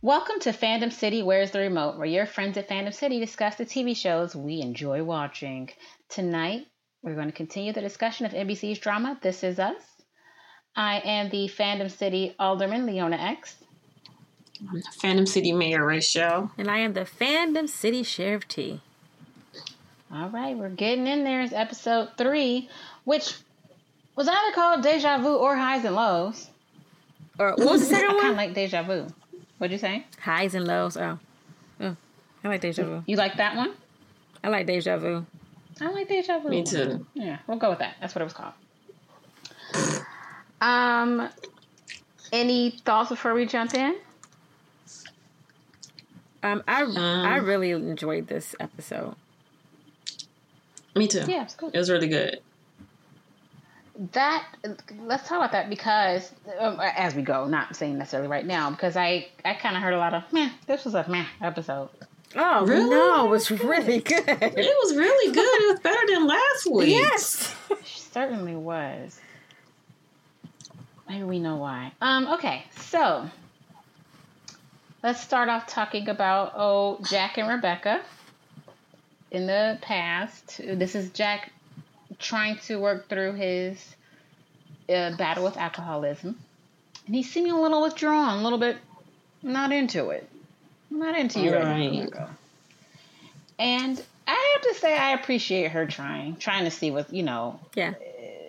Welcome to Fandom City Where's the Remote, where your friends at Fandom City discuss the TV shows we enjoy watching. Tonight, we're going to continue the discussion of NBC's drama, This Is Us. I am the Fandom City Alderman, Leona X. Fandom City Mayor Rachel. And I am the Fandom City Sheriff T. All right, we're getting in there. It's episode three, which was either called Deja Vu or Highs and Lows. Or what was the second I kind of like Deja Vu. What'd you say? Highs and lows. Oh. oh. I like Deja Vu. You like that one? I like Deja Vu. I like Deja Vu. Me too. Yeah, we'll go with that. That's what it was called. Um, any thoughts before we jump in? Um, I Um, I really enjoyed this episode. Me too. Yeah, it's cool. It was really good. That let's talk about that because um, as we go, not saying necessarily right now, because I I kind of heard a lot of meh. This was a meh episode. Oh Really? no, it was really good. It was really good. It was better than last week. yes. She certainly was. Maybe we know why. Um. Okay, so let's start off talking about oh Jack and Rebecca. In the past, this is Jack trying to work through his uh, battle with alcoholism, and he's seeming a little withdrawn, a little bit not into it, not into you right, Right. now, Rebecca. And I have to say, I appreciate her trying, trying to see what you know Yeah.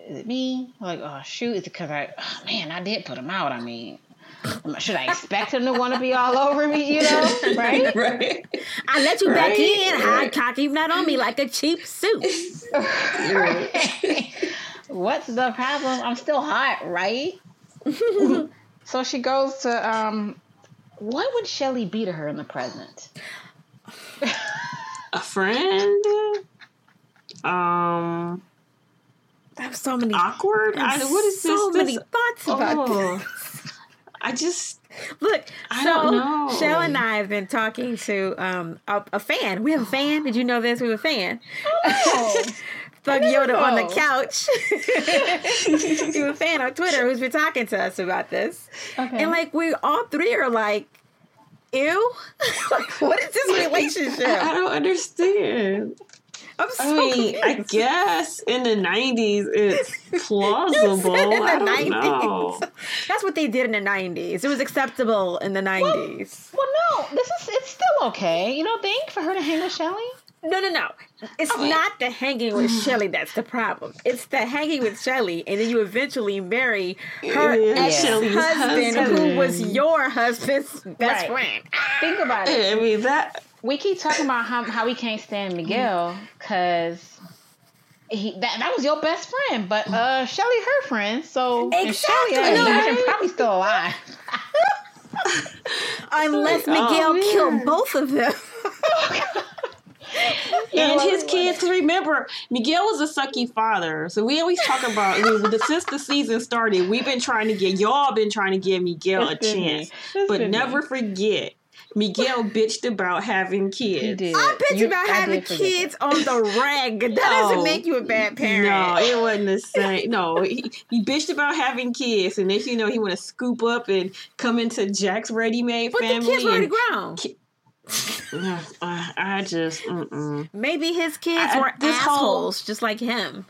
Is it me? Like, oh shoot, is it because I, oh, man, I did put him out. I mean, should I expect him to want to be all over me? You know, right? right. I let you back in. Hot right. cock, you not on me like a cheap suit. What's the problem? I'm still hot, right? so she goes to, um, what would Shelly be to her in the present? A friend. Um. I have so many Awkward. I, what is so this? many This- thoughts about Oh. this. I just. Look, I so don't know. Shell and I have been talking to um a, a fan. We have a fan. Did you know this? We have a fan. Oh, Thug Yoda on the couch. we have a fan on Twitter who's been talking to us about this. okay. And like we all three are like, ew. like what is this relationship? I don't understand. I'm so I mean, I guess in the '90s it's plausible. in the I don't 90s. know. That's what they did in the 90s. It was acceptable in the 90s. well, no, this is it's still okay. You don't think for her to hang with Shelly? No, no, no. It's not the hanging with Shelly that's the problem. It's the hanging with Shelly, and then you eventually marry her Yeah, ex Shelly's husband, who was your husband's best Right. friend. Think about it. I mean that. We keep talking about how, how we can't stand Miguel because he that, that was your best friend, but uh Shelly her friend, so and Exactly, Shelly, I imagine, right? probably still alive. Unless Like, oh, Miguel man. killed both of them. and his kids. Because remember, Miguel was a sucky father, so we always talk about. I the, since the season started, we've been trying to get y'all been trying to give Miguel a It's been me. chance, but never forget. Miguel bitched about having kids. He did. I bitched You- about I having did forget kids on the rag. That doesn't Oh. make you a bad parent. No, it wasn't the same. No, he, he bitched about having kids, and next you know he want to scoop up and come into Jack's ready-made but family. the kids were already and- grown. Uh, I, I just, mm-mm. Maybe his kids I- were this whole- assholes, just like him.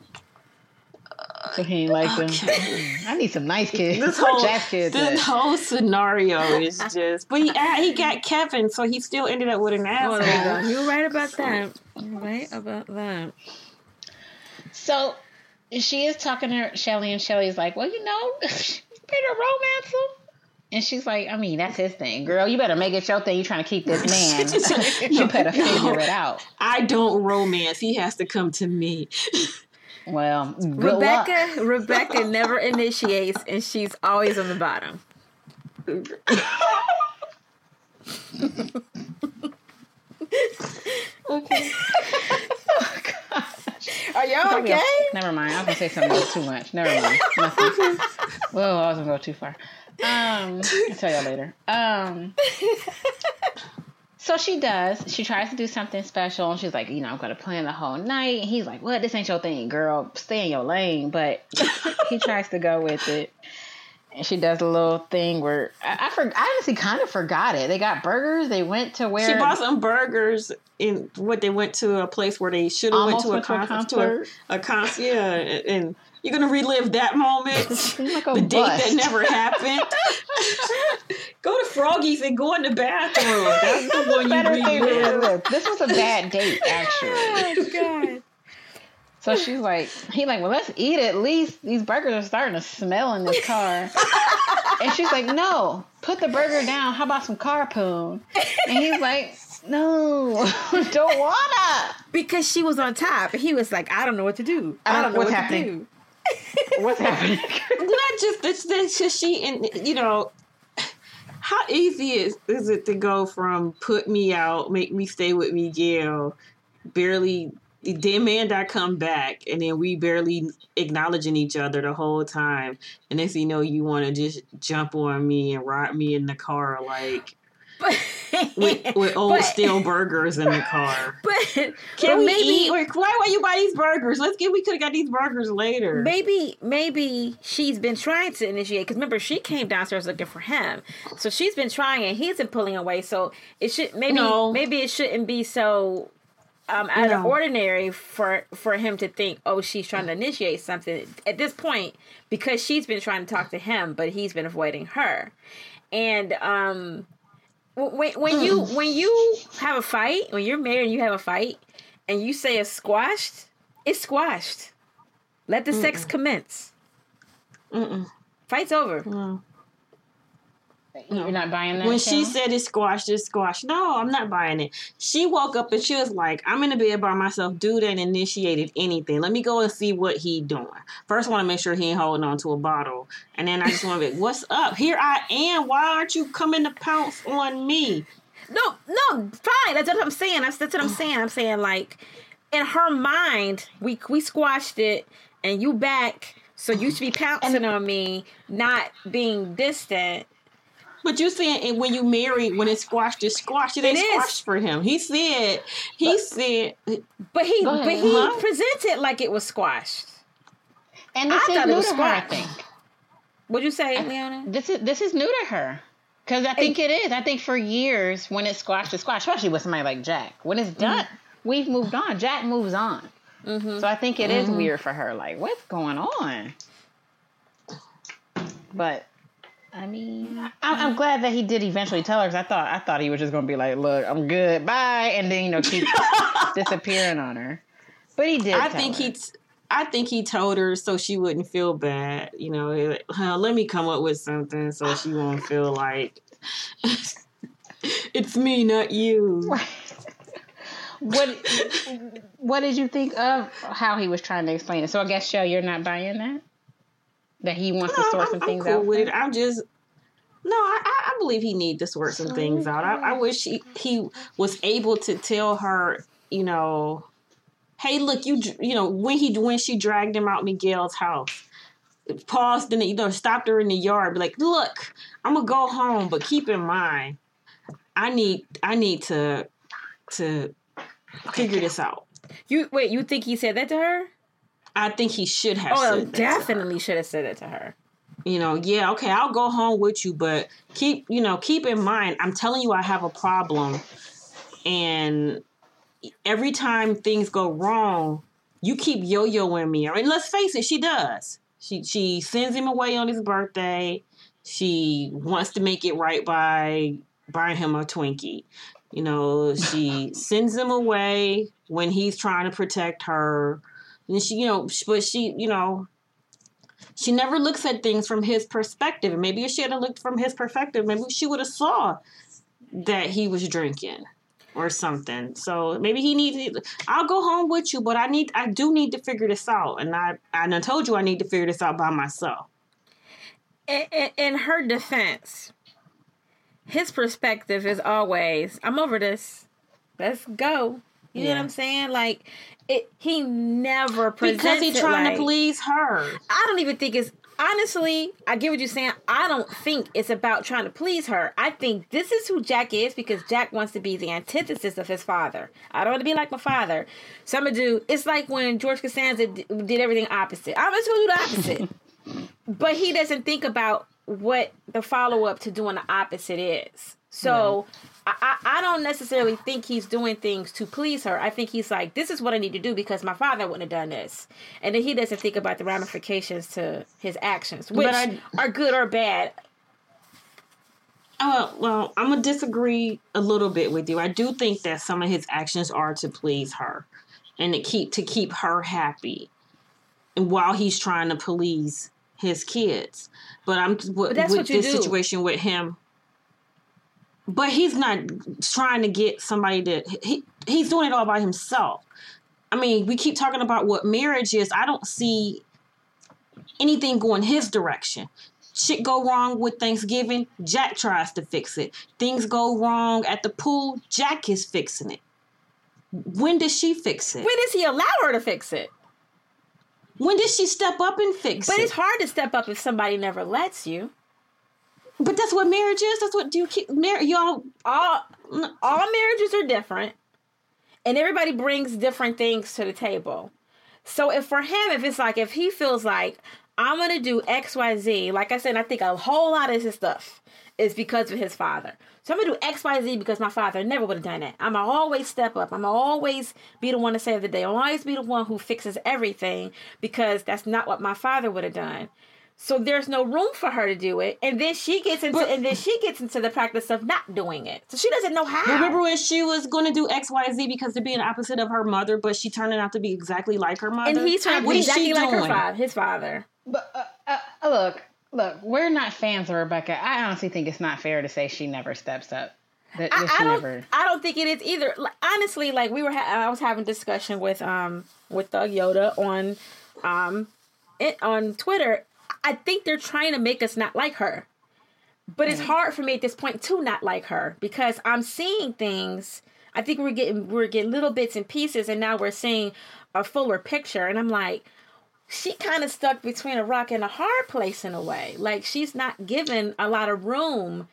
So he ain't like them. I need some nice kids. this whole Jack's kids this at? whole scenario is just. But he uh, he got Kevin, so he still ended up with an there you asshole. go. You're right about that. You're right about that. So she is talking to Shelly, and Shelly's like, "Well, you know, you better romance him." And she's like, "I mean, that's his thing, girl. You better make it your thing. You trying to keep this man. you better figure it out." I don't romance. He has to come to me. Well, good luck. Rebecca Rebecca never initiates and she's always on the bottom. Okay. Are y'all okay? Never mind. I was gonna say something too much. Never mind. Nothing. Whoa, I was gonna go too far. Um, I'll tell y'all later. Um, so she does. She tries to do something special, and she's like, you know, I'm gonna plan the whole night. And he's like, what? This ain't your thing, girl. Stay in your lane. But he tries to go with it. And she does a little thing where I, I, for, I honestly kind of forgot it. They got burgers. They went to where She bought some burgers in what they went to a place where they should have went to a concert. To a, a concert, yeah. And, and you're gonna relive that moment, like a the date that never happened. go to Froggy's and go in the bathroom. That's the one you better relive. relive. This was a bad date, actually. Oh God. So she's like, he like, well, let's eat at least. These burgers are starting to smell in this car. and she's like, no, put the burger down. How about some carpoon? And he's like, no, don't wanna. Because she was on top, and he was like, "I don't know what to do. I don't uh, know What's what happening? To do." What's happening? Not just that's that's just she and you know. How easy is, is it to go from put me out, make me stay with Miguel, barely then man that come back and then we barely acknowledging each other the whole time and next thing you know you want to just jump on me and ride me in the car like But, with, with old but- stale burgers in the car But can but we maybe eat or why why you buy these burgers let's get we could have got these burgers later maybe maybe she's been trying to initiate because remember she came downstairs looking for him, so she's been trying and he's been pulling away. So it should maybe No. maybe it shouldn't be so. Um, out of ordinary for for him to think, oh, she's trying to initiate something at this point because she's been trying to talk to him, but he's been avoiding her. And um, when when you mm. when you have a fight, when you're married and you have a fight, and you say it's squashed, it's squashed. Let the sex commence. Mm-mm. Fight's over. Mm. No. You're not buying that? when she said it's squashed, it's squashed. No, I'm not buying it. She woke up and she was like, I'm in the bed by myself. Dude ain't initiated anything. Let me go and see what he doing. First, I want to make sure he ain't holding on to a bottle. And then I just want to be, what's up? Here I am. Why aren't you coming to pounce on me? No, no, fine. That's what I'm saying. That's, that's what I'm saying. I'm saying like in her mind, we we squashed it, and you back. So you should be pouncing on me, not being distant. But you saying it when you marry, when it's squashed, it's squashed. It ain't It is. squashed for him. He said, he said, But he but he Huh? presented like it was squashed. and this I is thought it new was to her, I think. What'd you say, Leona? This is this is new to her. Because I think it is. I think for years, when it's squashed, it's squashed, especially with somebody like Jack. When it's done, we've moved on. Jack moves on. Mm-hmm. So I think it is weird for her. Like, what's going on? But I mean, I, I'm uh, glad that he did eventually tell her. Because I thought I thought he was just gonna be like, "Look, I'm good, bye," and then you know keep disappearing on her. But he did. I think her. he, t- I think he told her so she wouldn't feel bad. You know, he "Huh, let me come up with something so she won't feel like it's me, not you. what What did you think of how he was trying to explain it? So I guess, Shell, you're not buying that. That he wants to sort I'm, some I'm things cool out. with it. I'm just. No, I, I- I believe he need to sort some things out. I, I wish he, he was able to tell her, you know, hey, look, you you know when he when she dragged him out Miguel's house, paused and you know stopped her in the yard, be like, look, I'm gonna go home, but keep in mind, I need I need to to figure this out. You wait. You think he said that to her? I think he should have. Oh, said that to definitely should have said it to her. you know, yeah, okay, I'll go home with you, but keep, you know, keep in mind, I'm telling you, I have a problem, and every time things go wrong, you keep yo-yoing me. I mean, let's face it, she does. She she sends him away on his birthday. She wants to make it right by buying him a Twinkie. You know, she sends him away when he's trying to protect her. And she, you know, but she, you know, she never looks at things from his perspective. And maybe if she had looked from his perspective, maybe she would have saw that he was drinking or something. So maybe he needs. I'll go home with you, but I need. I do need to figure this out. And I, I told you I need to figure this out by myself. In, in, in her defense, his perspective is always, "I'm over this. Let's go." You know what I'm saying? Like, it. He never presents Because he's trying like- to please her. I don't even think it's. honestly, I get what you're saying. I don't think it's about trying to please her. I think this is who Jack is because Jack wants to be the antithesis of his father. I don't want to be like my father. So I'm gonna do. It's like when George Costanza d- did everything opposite. I'm just gonna do the opposite. but he doesn't think about what the follow up to doing the opposite is. So I, I don't necessarily think he's doing things to please her. I think he's like, this is what I need to do because my father wouldn't have done this. And then he doesn't think about the ramifications to his actions, which I- are good or bad. Uh, well, I'm gonna disagree a little bit with you. I do think that some of his actions are to please her, and to keep to keep her happy, and while he's trying to please his kids. But I'm with, that's with what you this do. situation with him. But he's not trying to get somebody to. He he's doing it all by himself. I mean, we keep talking about what marriage is. I don't see anything going his direction. Shit go wrong with Thanksgiving, Jack tries to fix it. Things go wrong at the pool, Jack is fixing it. When does she fix it? When does he allow her to fix it? When did she step up and fix But it? But it's hard to step up if somebody never lets you. But that's what marriage is. That's what do you keep marriage y'all All all marriages are different, and everybody brings different things to the table. So if for him, if it's like if he feels like I'm gonna do X, Y, Z, like I said, I think a whole lot of his stuff is because of his father. So I'm gonna do X, Y, Z because my father never would have done that. I'm gonna always step up. I'm gonna always be the one to save the day. I'll always be the one who fixes everything because that's not what my father would have done. So there's no room for her to do it, and then she gets into But- and then she gets into the practice of not doing it. So she doesn't know how. Remember when she was going to do X, Y, Z because to be an opposite of her mother, but she turning out to be exactly like her mother? and he's trying to be exactly she like her father, his father. But uh, uh, uh, look, look, we're not fans of Rebecca. I honestly think it's not fair to say she never steps up. That, that I, she I don't. never. I don't think it is either. Like, honestly, like we were, ha- I was having discussion with um with Thug Yoda on um it, on Twitter. I think they're trying to make us not like her, but it's hard for me at this point to not like her because I'm seeing things. I think we're getting we're getting little bits and pieces, and now we're seeing a fuller picture. And I'm like, she kind of stuck between a rock and a hard place in a way. Like she's not given a lot of room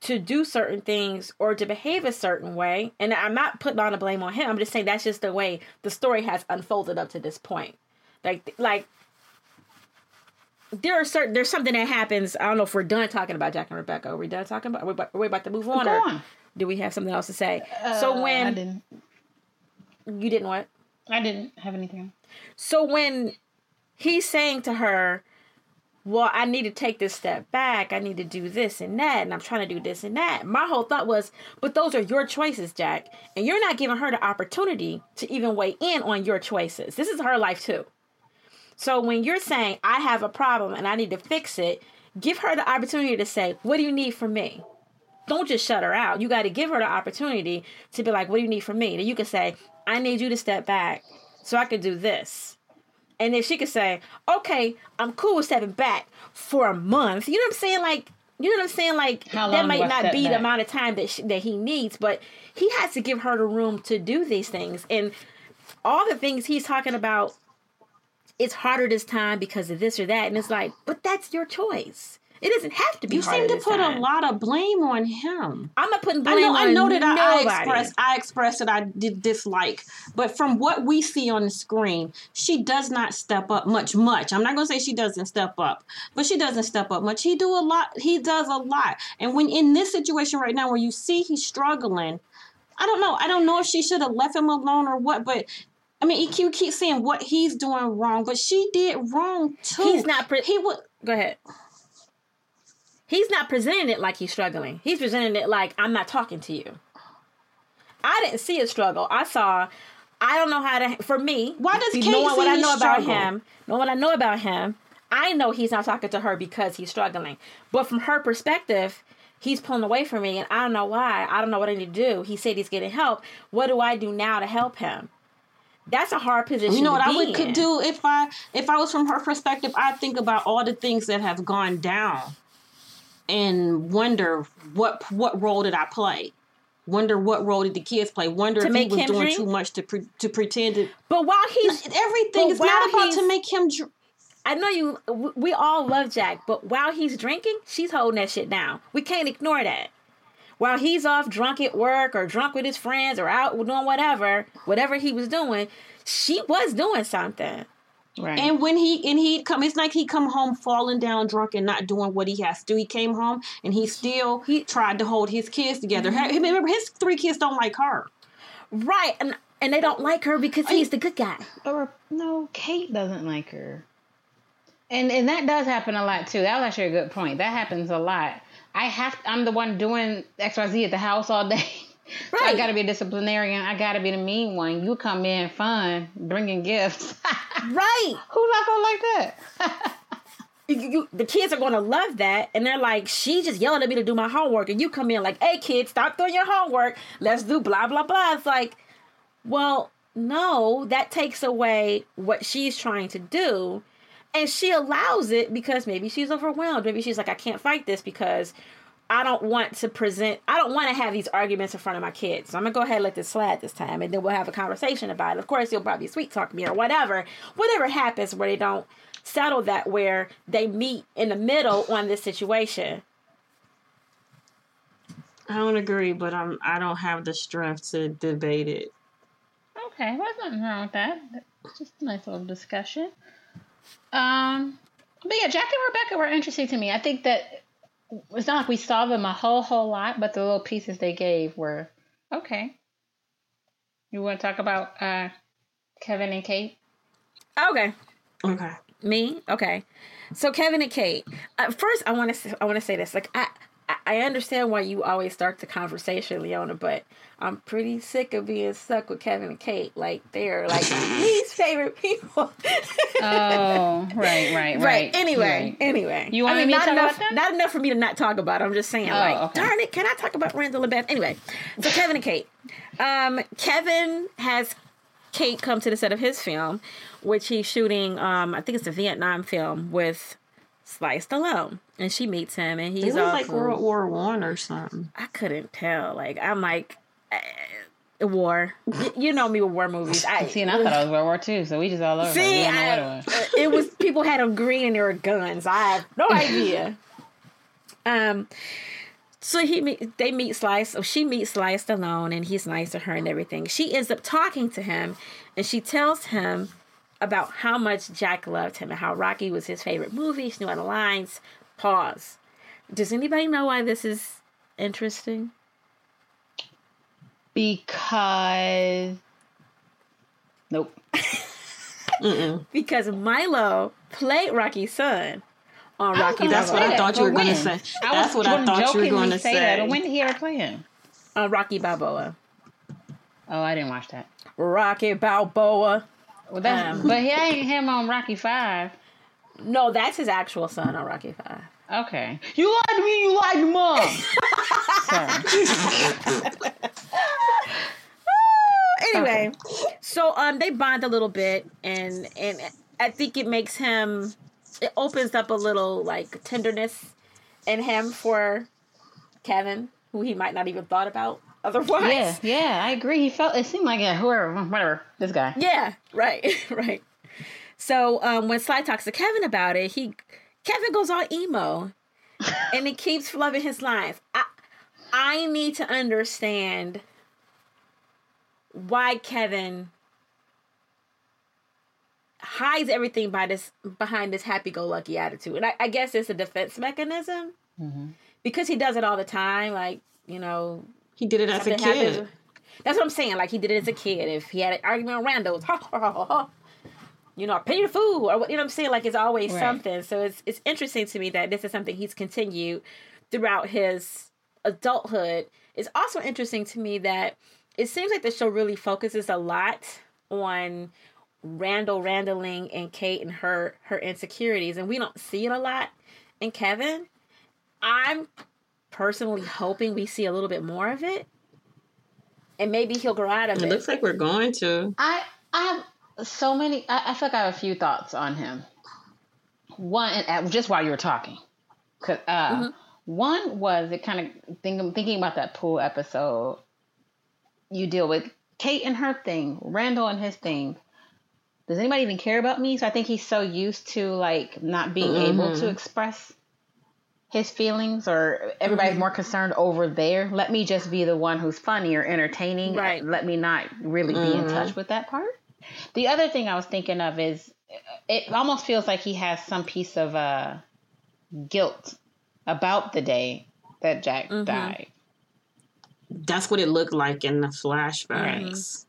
to do certain things or to behave a certain way. And I'm not putting all the blame on him. I'm just saying that's just the way the story has unfolded up to this point. Like like there are certain there's something that happens. I don't know if we're done talking about Jack and Rebecca. Are we done talking about? Are we about, are we about to move on? Go or on. Do we have something else to say? Uh, so I when didn't. you didn't what? I didn't have anything. So when he's saying to her, Well, I need to take this step back, I need to do this and that, and I'm trying to do this and that. My whole thought was, But those are your choices, Jack. And you're not giving her the opportunity to even weigh in on your choices. This is her life too. So when you're saying, I have a problem and I need to fix it, give her the opportunity to say, What do you need from me? Don't just shut her out. You got to give her the opportunity to be like, What do you need from me? Then you can say, I need you to step back so I can do this. And then she could say, Okay, I'm cool with stepping back for a month. You know what I'm saying? Like, you know what I'm saying? Like that might not be the amount of time that she, that he needs, but he has to give her the room to do these things. And all the things he's talking about, it's harder this time because of this or that. And it's like, but that's your choice. It doesn't have to be. You seem to put time. a lot of blame on him. I'm not putting blame. I know, I know that I, I nobody. expressed, I expressed that I did dislike, but from what we see on the screen, she does not step up much. Much. I'm not gonna say she doesn't step up, but she doesn't step up much. He do a lot. He does a lot. And when in this situation right now, where you see he's struggling, I don't know. I don't know if she should have left him alone or what, but. I mean, EQ keeps saying what he's doing wrong, but she did wrong too. He's not pre- he would. Go ahead. He's not presenting it like he's struggling. He's presenting it like I'm not talking to you. I didn't see a struggle. I saw. I don't know how to. For me, Why does knowing Kate what I he know about him, knowing what I know about him, I know he's not talking to her because he's struggling. But from her perspective, he's pulling away from me, and I don't know why. I don't know what I need to do. He said he's getting help. What do I do now to help him? That's a hard position. You know what I would could do if I if I was from her perspective, I'd think about all the things that have gone down and wonder what what role did I play? Wonder what role did the kids play? Wonder To if he was doing drink? too much to pre, to pretend to But while he's everything is not about to make him dr- I know you. We all love Jack, but while he's drinking, she's holding that shit down. We can't ignore that. While he's off drunk at work or drunk with his friends or out doing whatever, whatever he was doing, she was doing something. Right. And when he and he come, it's like he come home falling down drunk and not doing what he has to do. He came home and he still he tried to hold his kids together. Mm-hmm. Remember, his three kids don't like her. Right, and and they don't like her because he's the good guy. Or no, Kate doesn't like her. And and that does happen a lot too. That was actually a good point. That happens a lot. I have I'm the one doing XYZ at the house all day. Right. So I got to be a disciplinarian. I got to be the mean one. You come in fun, bringing gifts. right. Who's not gonna like that? you, you, the kids are gonna love that, and they're like, she just yelling at me to do my homework, and you come in like, hey kids, stop doing your homework. Let's do blah blah blah. It's like, well, no, that takes away what she's trying to do. And she allows it because maybe she's overwhelmed. Maybe she's like, I can't fight this because I don't want to present, I don't want to have these arguments in front of my kids. So I'm going to go ahead and let this slide this time and then we'll have a conversation about it. Of course, you'll probably sweet talk me or whatever. Whatever happens where they don't settle that, where they meet in the middle on this situation. I don't agree, but I'm I don't have the strength to debate it. Okay, well, there's nothing wrong with that. It's just a nice little discussion. Um, but yeah, Jack and Rebecca were interesting to me. I think that it's not like we saw them a whole whole lot, but the little pieces they gave were okay. You want to talk about uh, Kevin and Kate? Okay. Okay. Me? Okay. So Kevin and Kate. Uh, first, I want to I want to say this. Like I I understand why you always start the conversation, Leona, but I'm pretty sick of being stuck with Kevin and Kate. Like they're like least favorite people. oh, right, right, right. Right. Anyway, right. anyway. You want I mean, me not enough, not enough for me to not talk about. It. I'm just saying, oh, like, okay. darn it, can I talk about Randall and Beth? Anyway, so Kevin and Kate. Um, Kevin has Kate come to the set of his film, which he's shooting. Um, I think it's a Vietnam film with Sly Stallone, and she meets him, and he's it was like World War One or something. I couldn't tell. Like I'm like uh, war. You know me with war movies. I see, and I thought it was World War Two, so we just all over. See, I, it, was. it was people had them green and there were guns. I have no idea. um. So he meet, they meet Slice. So she meets Slice alone, and he's nice to her and everything. She ends up talking to him, and she tells him about how much Jack loved him and how Rocky was his favorite movie. She knew all the lines. Pause. Does anybody know why this is interesting? Because. Nope. because Milo played Rocky's son on Rocky. That's what I thought you were going to say. That's what I thought you were going to say. That. When did he ever play him? On Rocky Balboa. Oh, I didn't watch that. Rocky Balboa. Well, that's, um, but he ain't him on Rocky Five. No, that's his actual son on Rocky Five. Okay. You lied to me. You lied to mom. anyway, so um, they bond a little bit, and and I think it makes him. It opens up a little like tenderness in him for Kevin, who he might not even thought about otherwise. Yeah, yeah, I agree. He felt it seemed like yeah, whoever, whatever, this guy. Yeah, right, right. So um, when Sly talks to Kevin about it, he Kevin goes all emo, and he keeps loving his lines. I I need to understand why Kevin hides everything by this behind this happy-go-lucky attitude, and I, I guess it's a defense mechanism mm-hmm. because he does it all the time. Like you know, he did it as a kid. Happens. That's what I'm saying. Like he did it as a kid. If he had an argument with Randall, ha, ha, ha, ha, you know, pay the food or what you know what I'm saying. Like it's always right. something. So it's it's interesting to me that this is something he's continued throughout his adulthood. It's also interesting to me that it seems like the show really focuses a lot on Randall Randalling and Kate and her her insecurities, and we don't see it a lot in Kevin. I'm personally hoping we see a little bit more of it. And maybe he'll grow out of it. It looks like we're going to. I I have so many I, I feel like I have a few thoughts on him. One just while you were talking. Cause uh, mm-hmm. one was it kind of thinking thinking about that pool episode. You deal with Kate and her thing, Randall and his thing. does anybody even care about me? So I think he's so used to like not being able to express his feelings or everybody's more concerned over there. Let me just be the one who's funny or entertaining. Right. Let me not really be in touch with that part. The other thing I was thinking of is it almost feels like he has some piece of uh, guilt about the day that Jack died. That's what it looked like in the flashbacks.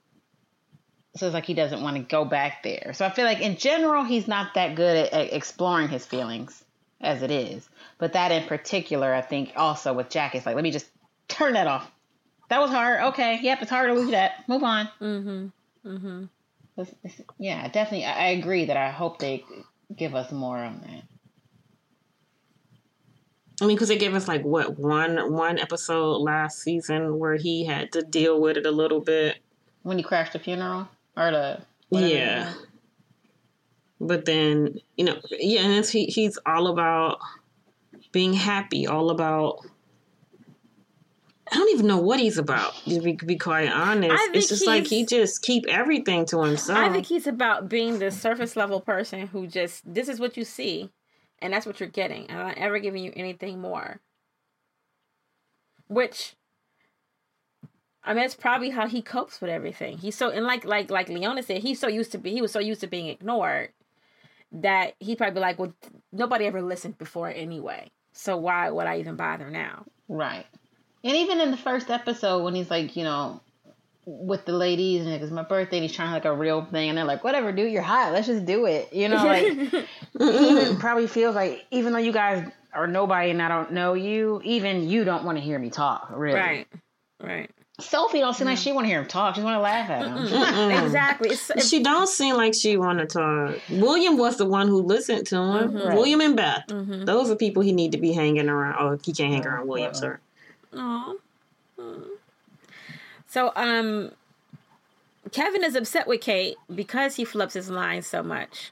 So it's like he doesn't want to go back there. So I feel like in general, he's not that good at, at exploring his feelings as it is. But that in particular, I think also with Jack, it's like, let me just turn that off. That was hard. Okay. Yep. It's hard to lose that. Move on. Mm-hmm. Mm-hmm. It's- it's- yeah, definitely. I, I agree that I hope they give us more on that. I mean, because they gave us like what one one episode last season where he had to deal with it a little bit. When he crashed the funeral or the. Yeah. But then you know, yeah, and it's, he he's all about being happy, all about. I don't even know what he's about. To be, be quite honest, it's just like he just keep everything to himself. I think he's about being the surface level person who just this is what you see, and that's what you're getting. I'm not ever giving you anything more. Which, I mean, it's probably how he copes with everything. He's so and like like like Leona said, he's so used to be he was so used to being ignored that he'd probably be like, well, nobody ever listened before anyway, so why would I even bother now? Right. And even in the first episode, when he's like, you know, with the ladies and it's my birthday, and he's trying like a real thing, and they're like, whatever, dude, you're hot. Let's just do it. You know, like he even probably feels like even though you guys are nobody and I don't know you, even you don't want to hear me talk, really. right, right, Sophie don't seem like she want to hear him talk. She want to laugh at him. exactly. It's, it's She don't seem like she want to talk. William was the one who listened to him. Right. William and Beth. Mhm. Those are people he need to be hanging around. Oh, he can't hang around William, Uh-uh. sir. Aw. So, um, Kevin is upset with Kate because he flips his lines so much,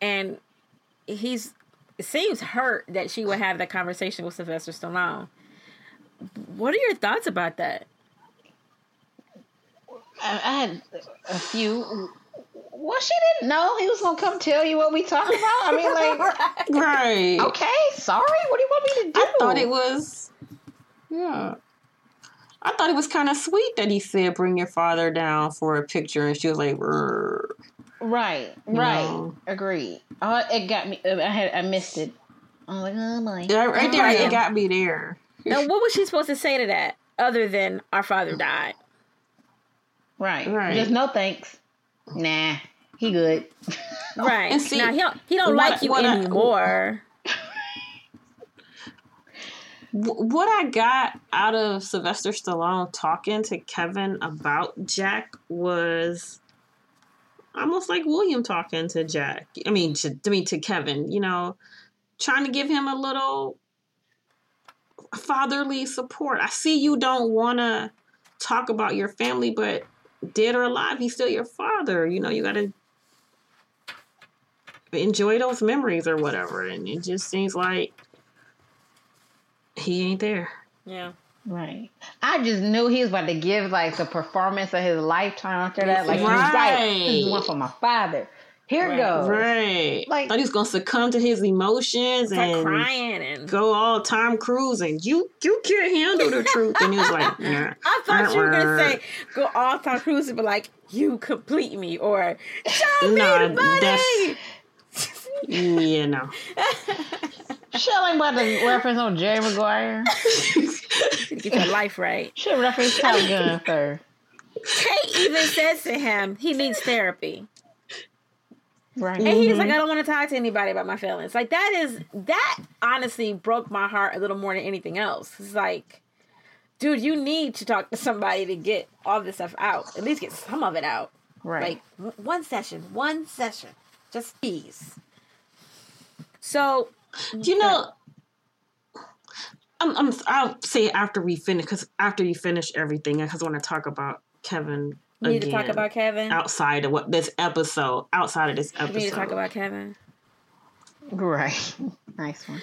and he's it seems hurt that she would have that conversation with Sylvester Stallone. What are your thoughts about that? I, I had a few. Well, she didn't know he was gonna come tell you what we talking about. I mean, like, Right. okay, sorry. What do you want me to do? I thought it was. Yeah. I thought it was kind of sweet that he said, "Bring your father down for a picture," and she was like, "Rrr." Right, right. No. Agreed. Oh, it got me. Uh, I had I missed it. I'm like, oh my. Yeah, right there, Right. it got me there. Now, what was she supposed to say to that other than our father mm. died? Right. Right. Just no thanks. Nah, he good. Right. and see, now he don't he don't what- like you what I- anymore. Wh- What I got out of Sylvester Stallone talking to Kevin about Jack was almost like William talking to Jack. I mean, to, mean to Kevin. You know, trying to give him a little fatherly support. I see you don't want to talk about your family, but dead or alive, he's still your father. You know, you got to enjoy those memories or whatever. And it just seems like he ain't there. Yeah. Right. I just knew he was about to give like the performance of his lifetime after that. Like, right. right. This is one for my father. Here Right. goes. Right. Like- Thought he was gonna succumb to his emotions and crying and go all Tom Cruise and you you can't handle the truth. And he was like, yeah. I thought you were gonna say go all Tom Cruise and be like, "You complete me," or "Show me the money." that's- Yeah, no. Shell ain't about to reference on Jerry Maguire. Get your life right. She reference Top Gun first. Kate even says to him, he needs therapy, Right. and he's like, mm-hmm. "I don't want to talk to anybody about my feelings." Like that is that honestly broke my heart a little more than anything else. It's like, dude, you need to talk to somebody to get all this stuff out. At least get some of it out. right. Like one session, one session, just please. So Do you know, I'm, I'm, I'll say after we finish, because after you finish everything, I just want to talk about Kevin. we need to talk about Kevin. outside of what this episode, outside of this episode. We need to talk about Kevin. right. Nice one.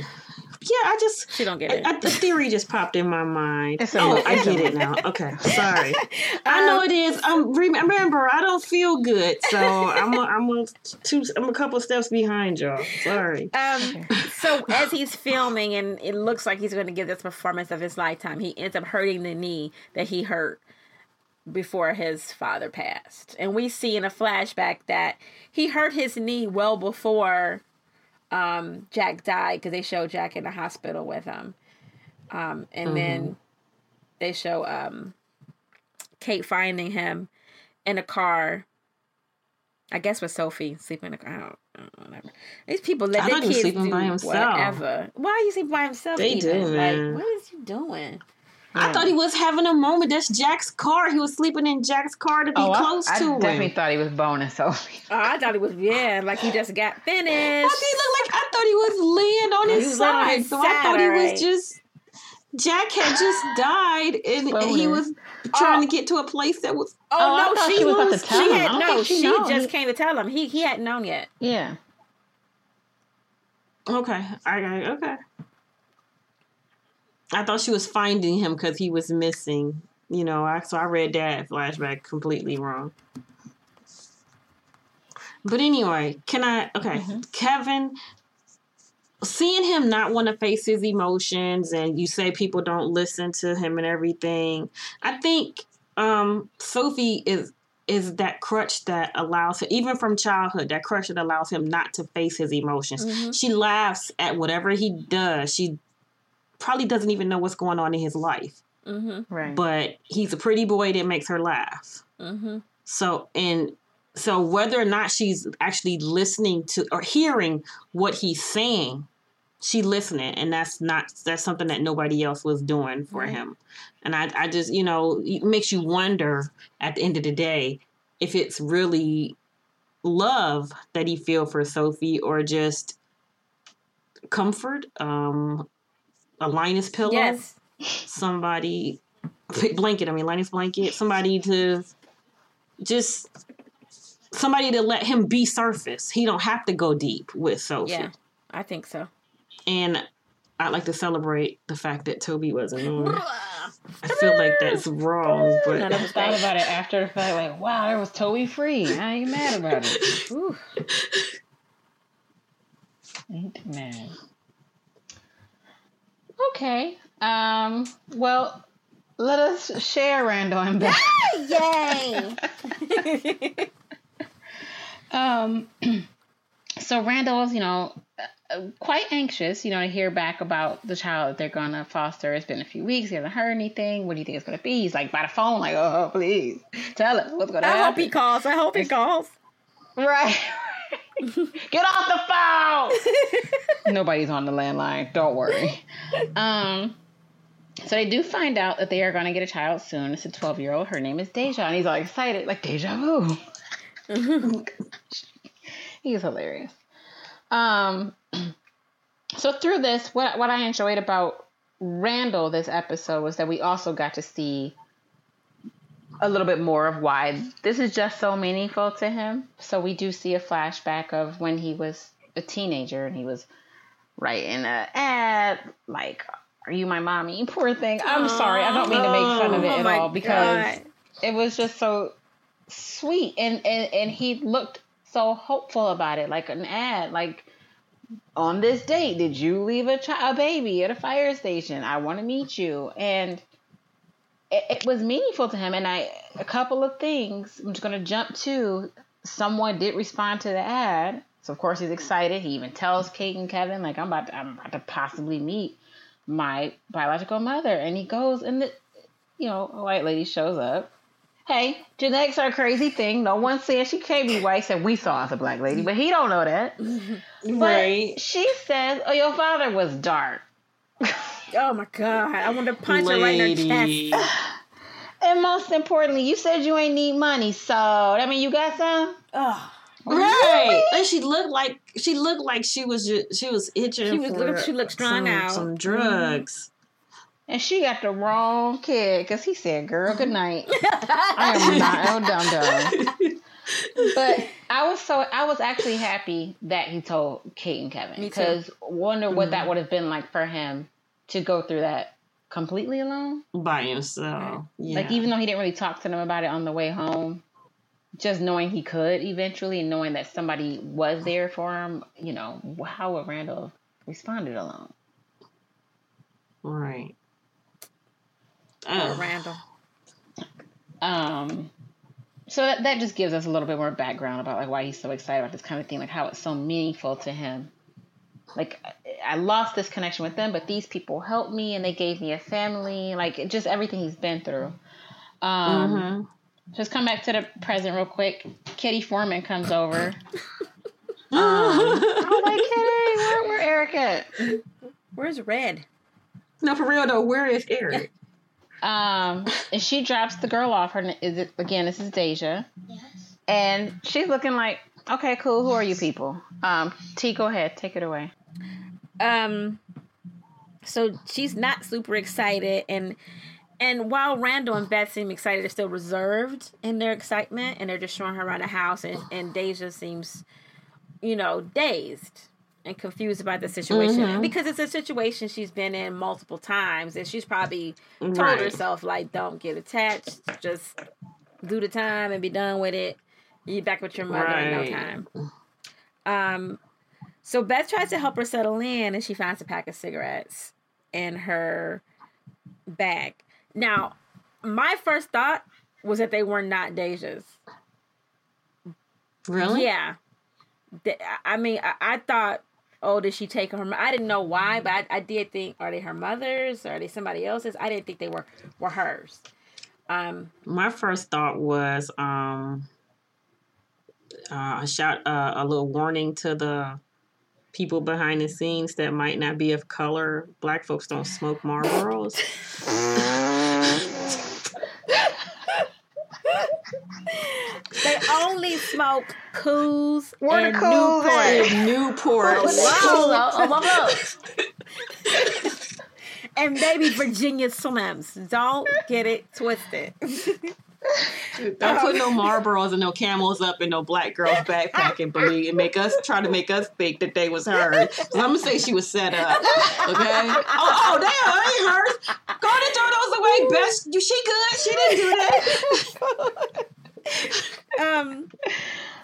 Yeah, I just She don't get it. I, the theory just popped in my mind. It's oh. I get it now. Okay, sorry. I know it is. Um, rem- remember, I don't feel good, so I'm a, I'm a two. I'm a couple steps behind y'all. Sorry. Um, so as he's filming and it looks like he's going to give this performance of his lifetime, he ends up hurting the knee that he hurt before his father passed. And we see in a flashback that he hurt his knee well before um, Jack died because they show Jack in the hospital with him. Um, and then they show um, Kate finding him in a car. I guess with Sophie sleeping in the car. I don't, I don't know, whatever. These people let their thought he was kids sleeping do by himself. whatever. Why are you sleeping by himself? They even? do, man. Like, what is you doing? I thought he was having a moment. That's Jack's car. He was sleeping in Jack's car to be Oh, I- close I, to definitely him. thought he was boning Sophie. Oh, I thought he was yeah, like he just got Why finished. did he look like I thought he was laying on his was laying on side. his so I thought he side, was just Jack had just died and he was trying to oh. get to a place that was Oh, Oh, no, she, she was about to tell she him. Had no. she She just He- came to tell him. He he hadn't known yet. Yeah. Okay. I got okay. I thought she was finding him because he was missing. You know, I so I read that flashback completely wrong. But anyway, can I okay, Kevin seeing him not want to face his emotions and you say people don't listen to him and everything. I think um Sophie is is that crutch that allows him even from childhood that crutch that allows him not to face his emotions Mhm. she laughs at whatever he does she probably doesn't even know what's going on in his life Mm-hmm. Right. but he's a pretty boy that makes her laugh Mm-hmm. so and so whether or not she's actually listening to or hearing what he's saying she listening and that's not that's something that nobody else was doing for Right. him and I, I just you know it makes you wonder at the end of the day if it's really love that he feel for sophie or just comfort um a linus pillow Yes. somebody blanket i mean linus blanket somebody to just somebody to let him be surface he don't have to go deep with sophie Yeah. I think so. and i'd like to celebrate the fact that toby was annoyed i feel like that's wrong but None of us Thought thought about it after the fact, like, wow, there was Toby free. I ain't mad about it. Whew. Ain't mad. Okay. Um. Well, let us share Randall and Beth. Yay! Um, so Randall is, you know, uh, quite anxious, you know, to hear back about the child that they're gonna foster. It's been a few weeks. He hasn't heard anything. What do you think it's gonna be? He's like by the phone, like, oh, please tell us what's gonna I hope he calls. I hope he calls. Right. Get off the phone. Nobody's on the landline. Don't worry. Um. So they do find out that they are going to get a child soon. It's a 12 year old. Her name is Deja, and he's all excited, like deja vu. He's hilarious. Um, so through this, what what I enjoyed about Randall this episode was that we also got to see a little bit more of why this is just so meaningful to him. So we do see a flashback of when he was a teenager and he was writing a ad like, "Are you my mommy?" Poor thing. I'm sorry. I don't mean to make fun of it Oh at all because God. it was just so sweet and, and and he looked so hopeful about it like an ad like on this date did you leave a, chi- a baby at a fire station i want to meet you and it, it was meaningful to him and i a couple of things i'm just going to jump to someone did respond to the ad so of course he's excited he even tells kate and kevin like i'm about to, i'm about to possibly meet my biological mother and he goes and the you know a white lady shows up Hey, genetics are a crazy thing. No one said she can't be white. Said we saw as a black lady, but he don't know that. But right she says, "Oh, your father was dark." Oh my god! I want to punch her right in her chest. And most importantly, you said you ain't need money, so I mean, you got some. Oh, Right, and she looked like she looked like she was just, she was itching. She was- for she looked strung some, out. Some mm-hmm. drugs. And she got the wrong kid because he said, "Girl, good night." I am not oh, no dum dum. but I was so I was actually happy that he told Kate and Kevin because wonder what that mm-hmm. would have been like for him to go through that completely alone. By himself. Yeah. Like even though he didn't really talk to them about it on the way home, just knowing he could eventually, and knowing that somebody was there for him, you know, how would Randall have responded alone? Right. Poor Ugh. Randall. Um, so that, that just gives us a little bit more background about like why he's so excited about this kind of thing, like how it's so meaningful to him. Like I- I lost this connection with them, but these people helped me and they gave me a family. Like just everything he's been through. Um, Mhm. Just come back to the present real quick. Kitty Forman comes over. Mm-hmm. I'm Kitty, where, where Eric at? Where's Red? no, for real though, where is Eric? Um, and she drops the girl off. Her is it again? This is Deja. Yes. And she's looking like, okay, cool. Who are you people? Um, T, go ahead, take it away. Um so she's not super excited and and while Randall and Beth seem excited, they're still reserved in their excitement and they're just showing her around the house and, and Deja seems, you know, dazed and confused about the situation. Mhm. Because it's a situation she's been in multiple times and she's probably told Right. herself like don't get attached, just do the time and be done with it. You back with your mother in no time. Um so Beth tries to help her settle in and she finds a pack of cigarettes in her bag. Now, my first thought was that they were not Deja's. Really? Yeah. I mean, I, I thought, oh, did she take her? I didn't know why, but I, I did think, are they her mother's? Are they somebody else's? I didn't think they were were hers. Um, My first thought was um uh, a shout uh, a little warning to the people behind the scenes that might not be of color. Black folks don't smoke Marlboros. they only smoke Kools Where the and Kools Newport. at? Newport. Oh, oh. and baby Virginia Slims. Don't get it twisted. Don't put no Marlboros and no camels up in no black girl's backpack and believe and make us try to make us think that they was hers. 'Cause I'm gonna say she was set up. Okay. Oh, oh damn, that ain't hers. Go ahead and throw those away, Beth. You she good. She didn't do that. um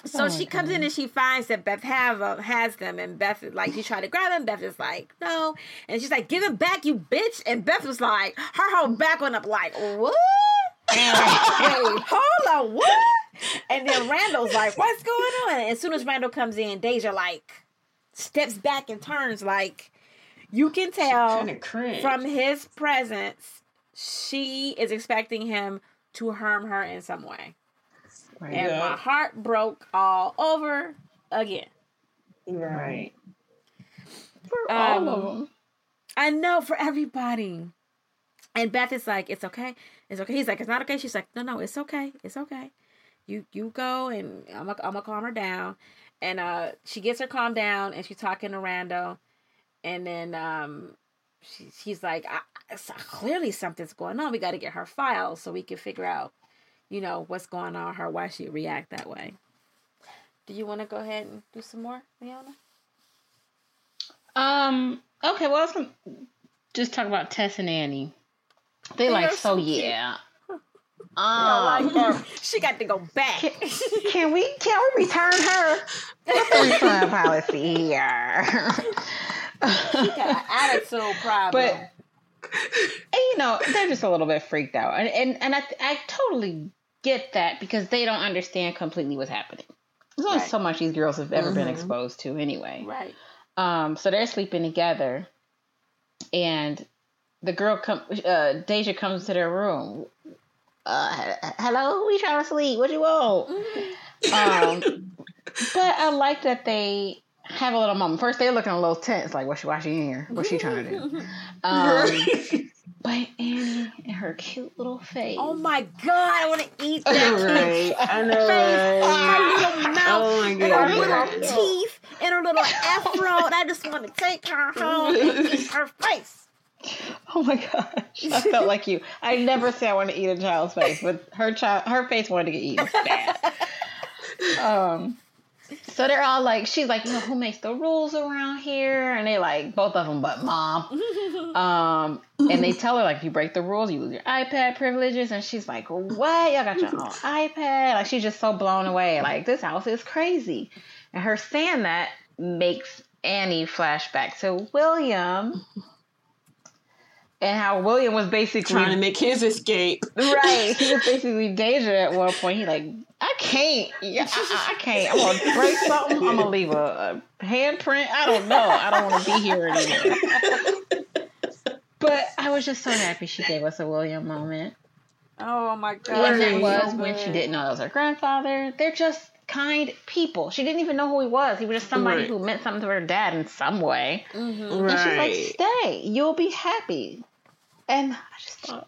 so Oh she comes in and she finds that Beth have uh, has them and Beth is like she tried to grab him Beth is like no and she's like give him back you bitch and Beth was like her whole back went up like what Wait, hold on what and then Randall's like what's going on and as soon as Randall comes in Deja like steps back and turns like you can tell from his presence she is expecting him to harm her in some way Right. and Yeah. my heart broke all over again. right. For all of Um, them. I know for everybody. And Beth is like, "It's okay, it's okay." He's like, "It's not okay." She's like, "No, no, it's okay, it's okay. You you go and I'm gonna I'm gonna calm her down." And uh, she gets her calmed down and she's talking to Randall, and then um, she, she's like, "Clearly something's going on. We got to get her files so we can figure out, you know, what's going on her, why she react that way." Do you want to go ahead and do some more, Leona? Um. Okay. Well, I was gonna just talk about Tess and Annie. They They like so yeah. Um, like. She got to go back. can we can we return her? What's the refund policy here? she got an attitude problem. but and, you know they're just a little bit freaked out, and and, and I I totally get that because they don't understand completely what's happening. There's only Right. so much these girls have ever been Mhm. exposed to anyway. right. Um, so they're sleeping together, and the girl come. Uh, Deja comes to their room. Uh, hello, we trying to sleep. What you want? Um, but I like that they have a little moment. First, they're looking a little tense, like, "What's she watching in here? What's she trying to do?" Um, but Annie and her cute little face. Oh my god, I want to eat that right. I know. face, her little mouth, Oh my god, and her little teeth, and her little afro, and I just want to take her home and eat her face. Oh my gosh. I felt like you. I never say I want to eat a child's face, but her child her face wanted to get eaten bad. um, so they're all like, she's like, you know, who makes the rules around here? And they like both of them, but mom. Um, and they tell her like, if you break the rules, you lose your iPad privileges. And she's like, what? Y'all got your own iPad? Like she's just so blown away. Like this house is crazy. And her saying that makes Annie flashback to William. And how William was basically Trying to make his escape. Right. He was basically danger at one point. He like, I can't. Yeah, I, I can't. I'm gonna break something. I'm gonna leave a, a handprint. I don't know. I don't want to be here anymore. But I was just so happy she gave us a William moment. Oh my god. And that Right. was when she didn't know that was her grandfather. They're just kind people. She didn't even know who he was. He was just somebody Right. who meant something to her dad in some way. Mm-hmm. And she's like, stay. You'll be happy. And I just thought,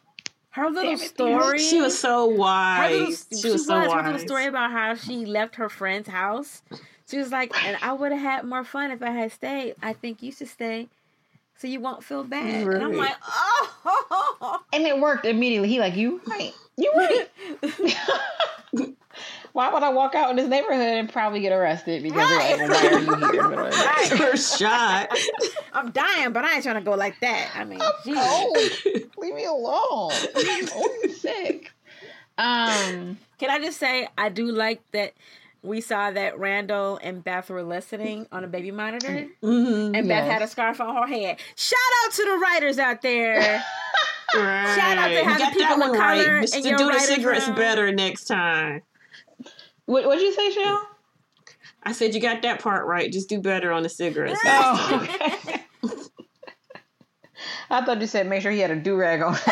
Her little Damn it, story. She was so her wise. little, she was so wise. her wise. little story about how she left her friend's house. She was like, and I would have had more fun if I had stayed. I think you should stay so you won't feel bad. And I'm like, oh. and it worked immediately. He like, you right. You right. why would I walk out in this neighborhood and probably get arrested because Right. like, why are you here? in the middle of the night? First shot. I'm dying, but I ain't trying to go like that. I mean, Jesus. Oh, leave me alone. I'm sick. Um, Can I just say, I do like that we saw that Randall and Beth were listening on a baby monitor. hmm And Beth Yes. had a scarf on her head. Shout out to the writers out there. Right. Shout out to You having people of color right. in To your do the cigarettes room. better next time. What what'd you say, Shell? I said you got that part right. Just do better on the cigarettes. Oh, okay. I thought you said make sure he had a do rag on.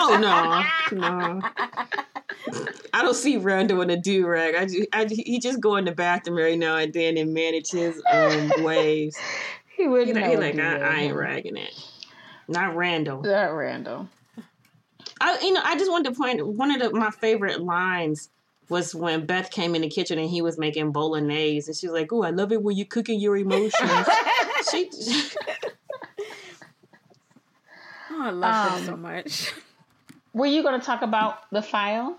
Oh no, no. I don't see Randall in a do rag. I, ju- I he just go in the bathroom right now and then and manage his um waves. he He wouldn't like, he like I. I ain't ragging it. Not Randall. That Randall. I, you know, I just wanted to point one of the, my favorite lines was when Beth came in the kitchen and he was making bolognese, and she was like, "Oh, I love it when you're cooking your emotions." she, Oh, I love Um, them so much. Were you going to talk about the file?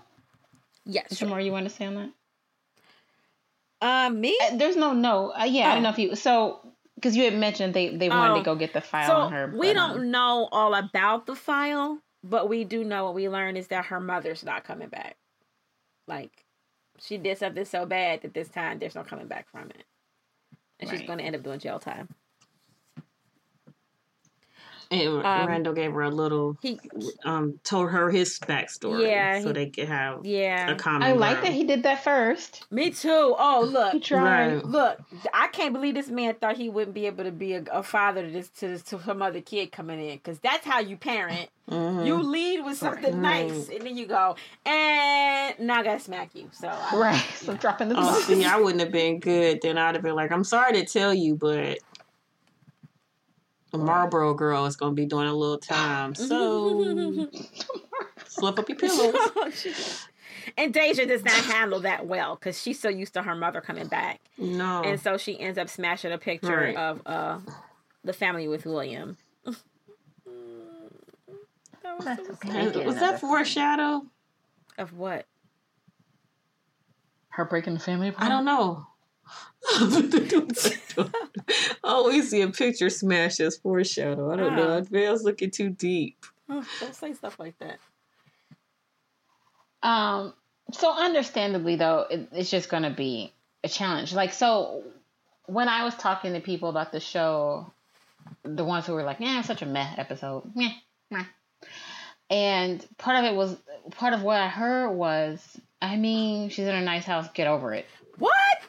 Yes. Is there more you want to say on that? Uh, me? Uh, There's no no. Uh, yeah, I Oh. don't know if you. So because you had mentioned they they wanted Oh. to go get the file So on her. we but, don't um, know all about the file, but we do know what we learned is that her mother's not coming back. Like, she did something so bad that this time there's no coming back from it, and she's going to end up doing jail time. And Um, Randall gave her a little, He, um, told her his backstory, Yeah, so he- they could have yeah. a yeah, common. I like ground. that he did that first. me too. Oh, look, He tried. Right. Look, I can't believe this man thought he wouldn't be able to be a, a father to this to, this, to some other kid coming in because that's how you parent. Mhm. You lead with something Right. nice, and then you go, and now I gotta smack you. So I, Right. So dropping the Oh, bomb. see, I wouldn't have been good. Then I'd have been like, I'm sorry to tell you, but the Marlboro girl is going to be doing a little time. So slip up your pillows. and Deja does not handle that well because she's so used to her mother coming back, No. and so she ends up smashing a picture Right. of uh the family with William. That was That's so okay. sad. Was that foreshadow? Of what? Her breaking the family apart. I don't know. I always see a picture smash as foreshadow. I don't know. I think I was looking too deep. Oh, don't say stuff like that. Um. So understandably, though, it, it's just going to be a challenge. Like so, when I was talking to people about the show, the ones who were like, "Yeah, it's such a meh episode," meh, meh. and part of it was part of what I heard was, I mean, she's in a nice house. Get over it.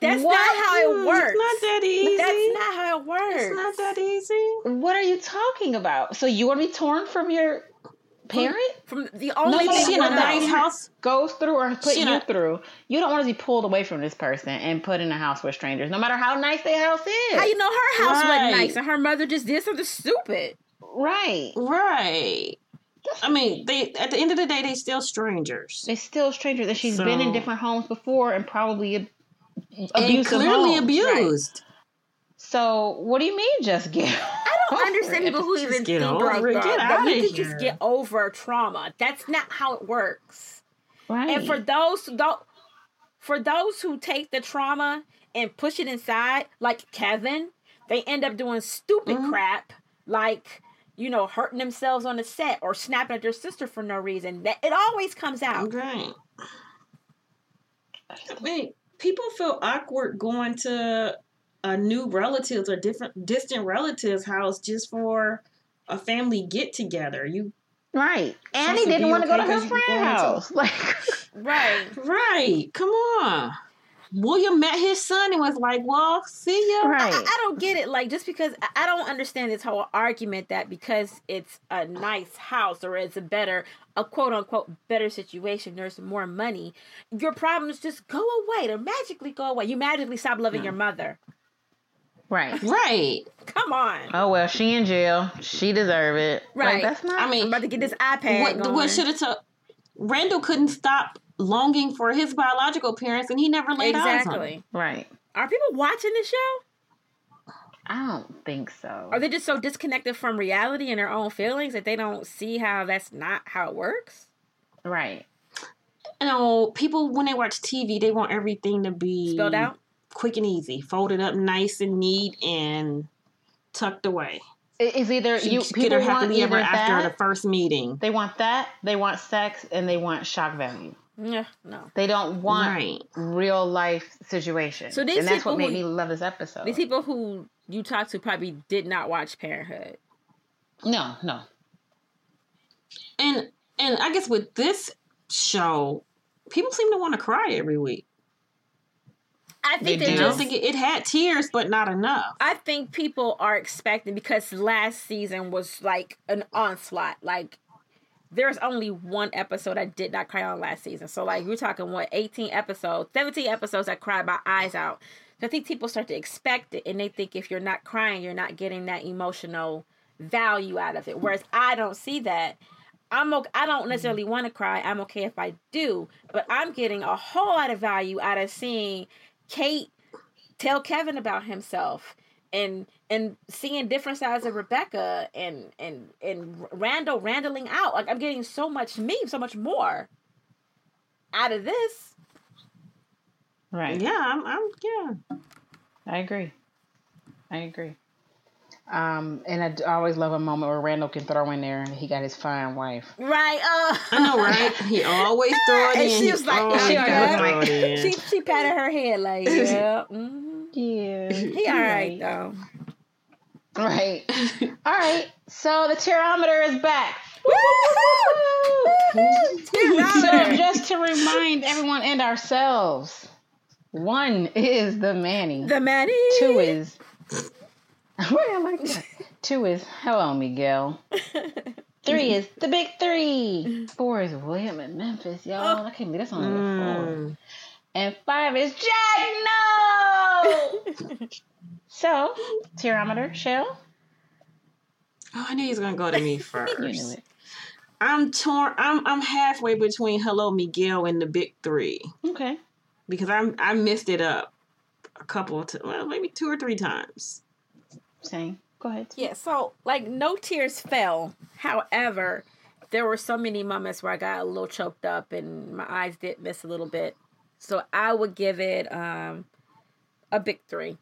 What? Hmm, that's What? not how it works. It's not that easy. That's not how it works. It's not that easy. What are you talking about? So you want to be torn from your parent? From the only no, thing She you in a know- nice house. goes through or put She you not- through. You don't want to be pulled away from this person and put in a house with strangers, no matter how nice their house is. How you know her house Right. wasn't nice and her mother just did something stupid? right? Right. I mean, they at the end of the day, they still strangers. They're still strangers, and she's been in different homes before and probably ab- And clearly homes. abused. So what do you mean, just get? I don't understand people who Just even get think over like it. that. Get that outta we can here. just get over trauma. That's not how it works. Right. And for those who don't, for those who take the trauma and push it inside, like Kevin, they end up doing stupid Mhm. crap, like you know, hurting themselves on the set or snapping at their sister for no reason. That it always comes out. Right. Wait, people feel awkward going to a new relatives or different distant relatives' house just for a family get together. You Right. And Supposed he didn't want to go to okay her 'cause you friend's to- house. Like, Right. right? Come on. William met his son and was like, "Well, see ya." right. I, I don't get it. Like, just because I- I don't understand this whole argument that because it's a nice house or it's a better, a quote unquote better situation, there's more money, your problems just go away. They magically go away. You magically stop loving your mother. Right. Right. Come on. Oh well, she in jail. She deserve it. Right. Like, that's not. I I'm mean, about to get this iPad what, what should have told? Randall couldn't stop longing for his biological parents, and he never laid eyes on them. exactly. right. Are people watching this show? I don't think so. Are they just so disconnected from reality and their own feelings that they don't see how that's not how it works? right. You know, people when they watch TV, they want everything to be Spelled out? quick and easy, folded up nice and neat, and tucked away. It- It's either you Get people her want happily either ever after that. the first meeting. They want that. They want sex, and they want shock value. Yeah, no. They don't want Right. real life situations. So these and that's what made who- me love this episode. These people who you talk to probably did not watch Parenthood. no, no. And and I guess with this show, people seem to want to cry every week. I think They they, do. don't just. think it, it had tears, but not enough. I think people are expecting because last season was like an onslaught. Like there's only one episode I did not cry on last season. So like we're talking what 18 episodes, 17 episodes I cried my eyes out. So I think people start to expect it and they think if you're not crying, you're not getting that emotional value out of it. Whereas I don't see that. I'm okay. I don't necessarily want to cry. I'm okay if I do, but I'm getting a whole lot of value out of seeing Kate tell Kevin about himself and and seeing different sides of Rebecca and and and Randall randling out. Like I'm getting so much me, so much more out of this. Right. Yeah, I'm, I'm yeah. I agree. I agree. Um, and I always love a moment where Randall can throw in there and he got his fine wife. Right. Uh I know, right? He always throw it And in. she was like- always she gotta always like- it she she patted her head like, yeah. mhm. Yeah. He all right though. Right. All right. So the thermometer is back. So just to remind everyone and ourselves, one is the Manny. The Manny. Two is. Why I like that. Two is hello Miguel. Three is the big three. Four is William and Memphis, y'all. Oh. I can't believe that's only four. Mm. And five is Jack. No. so thermometer, Shell. Oh, I knew he was gonna go to me first. You knew it. I'm torn. I'm I'm halfway between Hello Miguel and the Big Three Okay. because I'm I missed it up a couple of times, well, maybe two or three times. Same. Go ahead. Yeah, so like no tears fell. However, there were so many moments where I got a little choked up and my eyes did miss a little bit. So I would give it um a big three.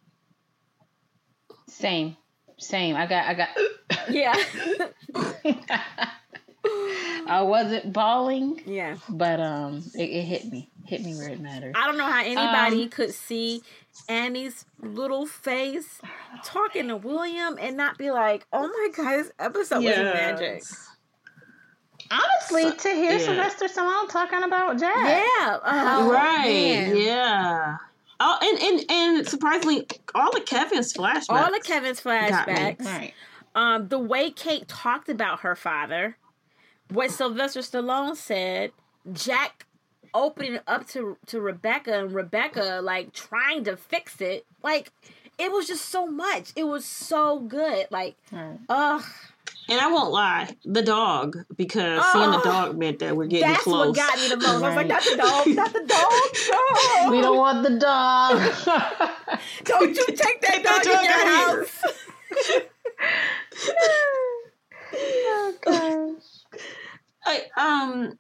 Same. Same. I got. I got. Yeah. I wasn't bawling, yeah. but um, it, it hit me. Hit me where it mattered. I don't know how anybody Um, could see Annie's little face talking to William and not be like, "Oh my god, this episode was magic." Honestly, to hear Yeah. Sylvester Stallone talking about Jack. Yeah. Oh, right. man. Yeah. Oh, and, and and surprisingly, all of Kevin's flashbacks. All of Kevin's Got me. flashbacks. Right. um, the way Kate talked about her father, what Sylvester Stallone said, Jack opening up to to Rebecca and Rebecca like trying to fix it, like it was just so much. It was so good. Like, Right. Ugh, And I won't lie, the dog, because seeing the Oh, dog meant that we're getting that's close. what got me the most. I was like, not the dog, not the dog. No. We don't want the dog. Don't you take that dog dog in your house. oh gosh. I, um,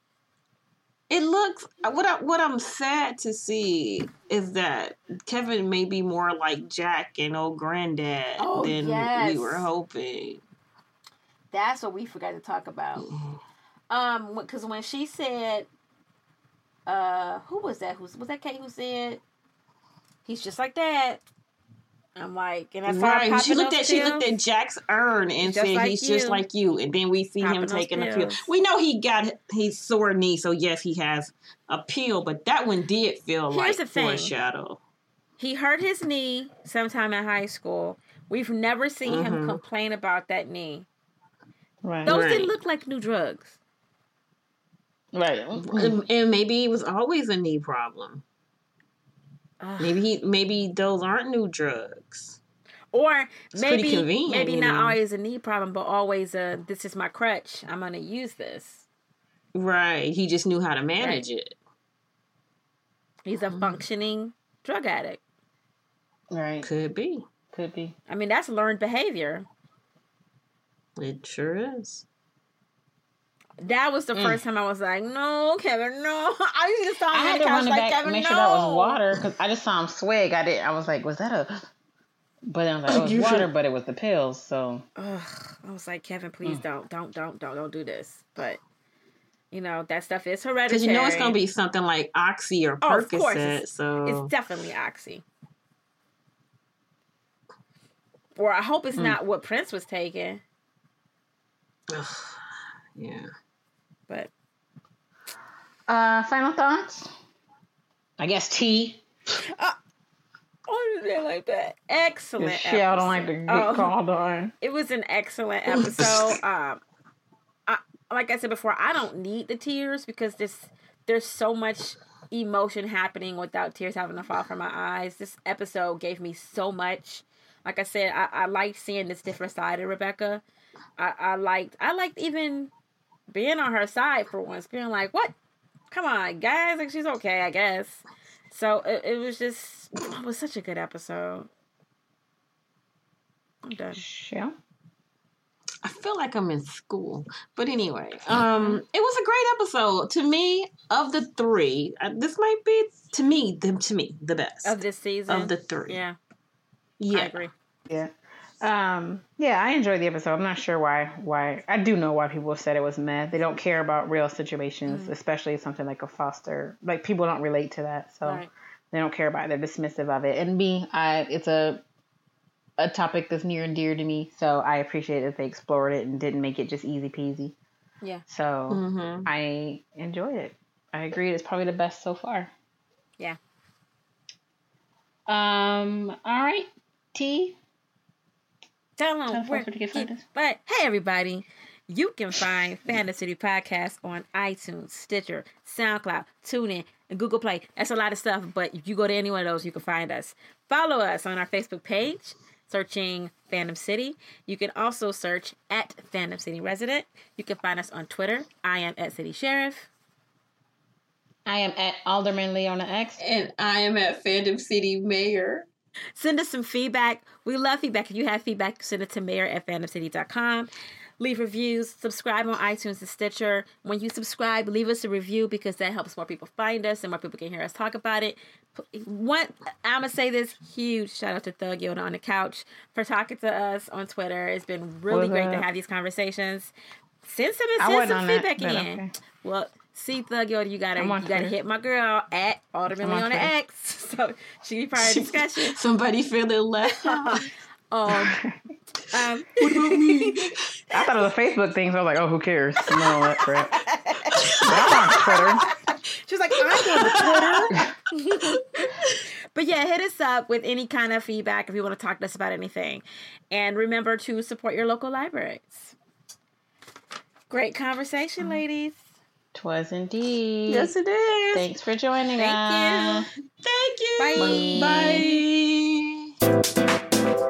It looks what I, what I'm sad to see is that Kevin may be more like Jack and old granddad Oh, than yes. we were hoping. That's what we forgot to talk about. Um, because when she said, uh, who was that? Who was that? Kate who said he's just like that. I'm like, and I saw her Right. She looked those at she looked at Jack's urn and Just said like he's just like you. And then we see Popping him those taking a pill. We know he got his sore knee, so yes, he has a pill, but that one did feel Here's like the foreshadow. He hurt his knee sometime in high school. We've never seen him Mhm. complain about that knee. Right. Those Right. didn't look like new drugs. Right. And, and maybe it was always a knee problem. Ugh. Maybe he maybe those aren't new drugs. Or It's maybe maybe not know. always a knee problem, but always a this is my crutch. I'm gonna use this. Right. He just knew how to manage it. He's Mm-hmm. a functioning drug addict. Right. Could be. Could be. I mean, that's learned behavior. It sure is. That was the Mm. first time I was like, "No, Kevin, no." I just saw him I had to run it like, back, "Kevin, make no." sure that was water, because I just saw him swig. I did. I was like, was that a? But then I was like, oh, it was You water, should- but it was the pills. So Ugh, I was like, Kevin, please Mm. don't, don't, don't, don't, don't do this. But you know that stuff is hereditary. Because you know it's gonna be something like Oxy or Oh, of course, Percocet. it's- So It's definitely oxy. Or I hope it's Mm. not what Prince was taking. Ugh, yeah. But uh, final thoughts. I guess tea. oh, you did like that. Excellent. Shit, I don't like to get Oh. called on. it was an excellent episode. um, I, like I said before, I don't need the tears because this there's so much emotion happening without tears having to fall from my eyes. This episode gave me so much. Like I said, I, I liked seeing this different side of Rebecca. I, I liked I liked even being on her side for once, being like, "What? Come on, guys! Like she's okay, I guess." So it, it was just it was such a good episode. I'm done. Yeah. I feel like I'm in school. But anyway, um, it was a great episode. To me, of the three, uh, this might be to me, the, to me, the best of this season. of the three. yeah, I Yeah. agree. Yeah. Um, yeah, I enjoyed the episode. I'm not sure why why I do know why people said it was meh. They don't care about real situations, especially something like a foster. Like people don't relate to that. So Right. they don't care about it. They're dismissive of it. And me, I it's a a topic that's near and dear to me. So I appreciate that they explored it and didn't make it just easy peasy. Yeah. So Mm-hmm. I enjoyed it. I agree it's probably the best so far. Yeah. Um, all right. T. Tell Tell them folks where where to get find us. But hey, everybody, you can find Fandom City Podcast on iTunes, Stitcher, SoundCloud, TuneIn, and Google Play. That's a lot of stuff, but if you go to any one of those, you can find us. Follow us on our Facebook page, searching Fandom City. You can also search at Fandom City Resident. You can find us on Twitter. I am at City Sheriff. I am at Alderman Leona X. And I am at Fandom City Mayor. Send us some feedback. We love feedback. If you have feedback, send it to mayor at fandomcity.com. Leave reviews. Subscribe on iTunes and Stitcher. When you subscribe, leave us a review because that helps more people find us and more people can hear us talk about it. One, I'm gonna say this huge shout out to Thug Yoda on the couch for talking to us on Twitter. It's been really What's great to have these conversations. Send some send some on that, feedback in. okay. Well, see Thug Yoda, you gotta you gotta Twitter. hit my girl at Alderman I'm on Leona X. So she can be part of the discussion. Somebody feeling left out. Um, um, what about me? I thought it was a Facebook thing, so I was like, oh, who cares? No, all that crap. But I'm on Twitter. she was like, I'm on Twitter. but yeah, hit us up with any kind of feedback if you want to talk to us about anything. And remember to support your local libraries. Great conversation, ladies. Twas indeed. yes, it is. Thanks for joining Thank us. you. Thank you. Bye. Bye.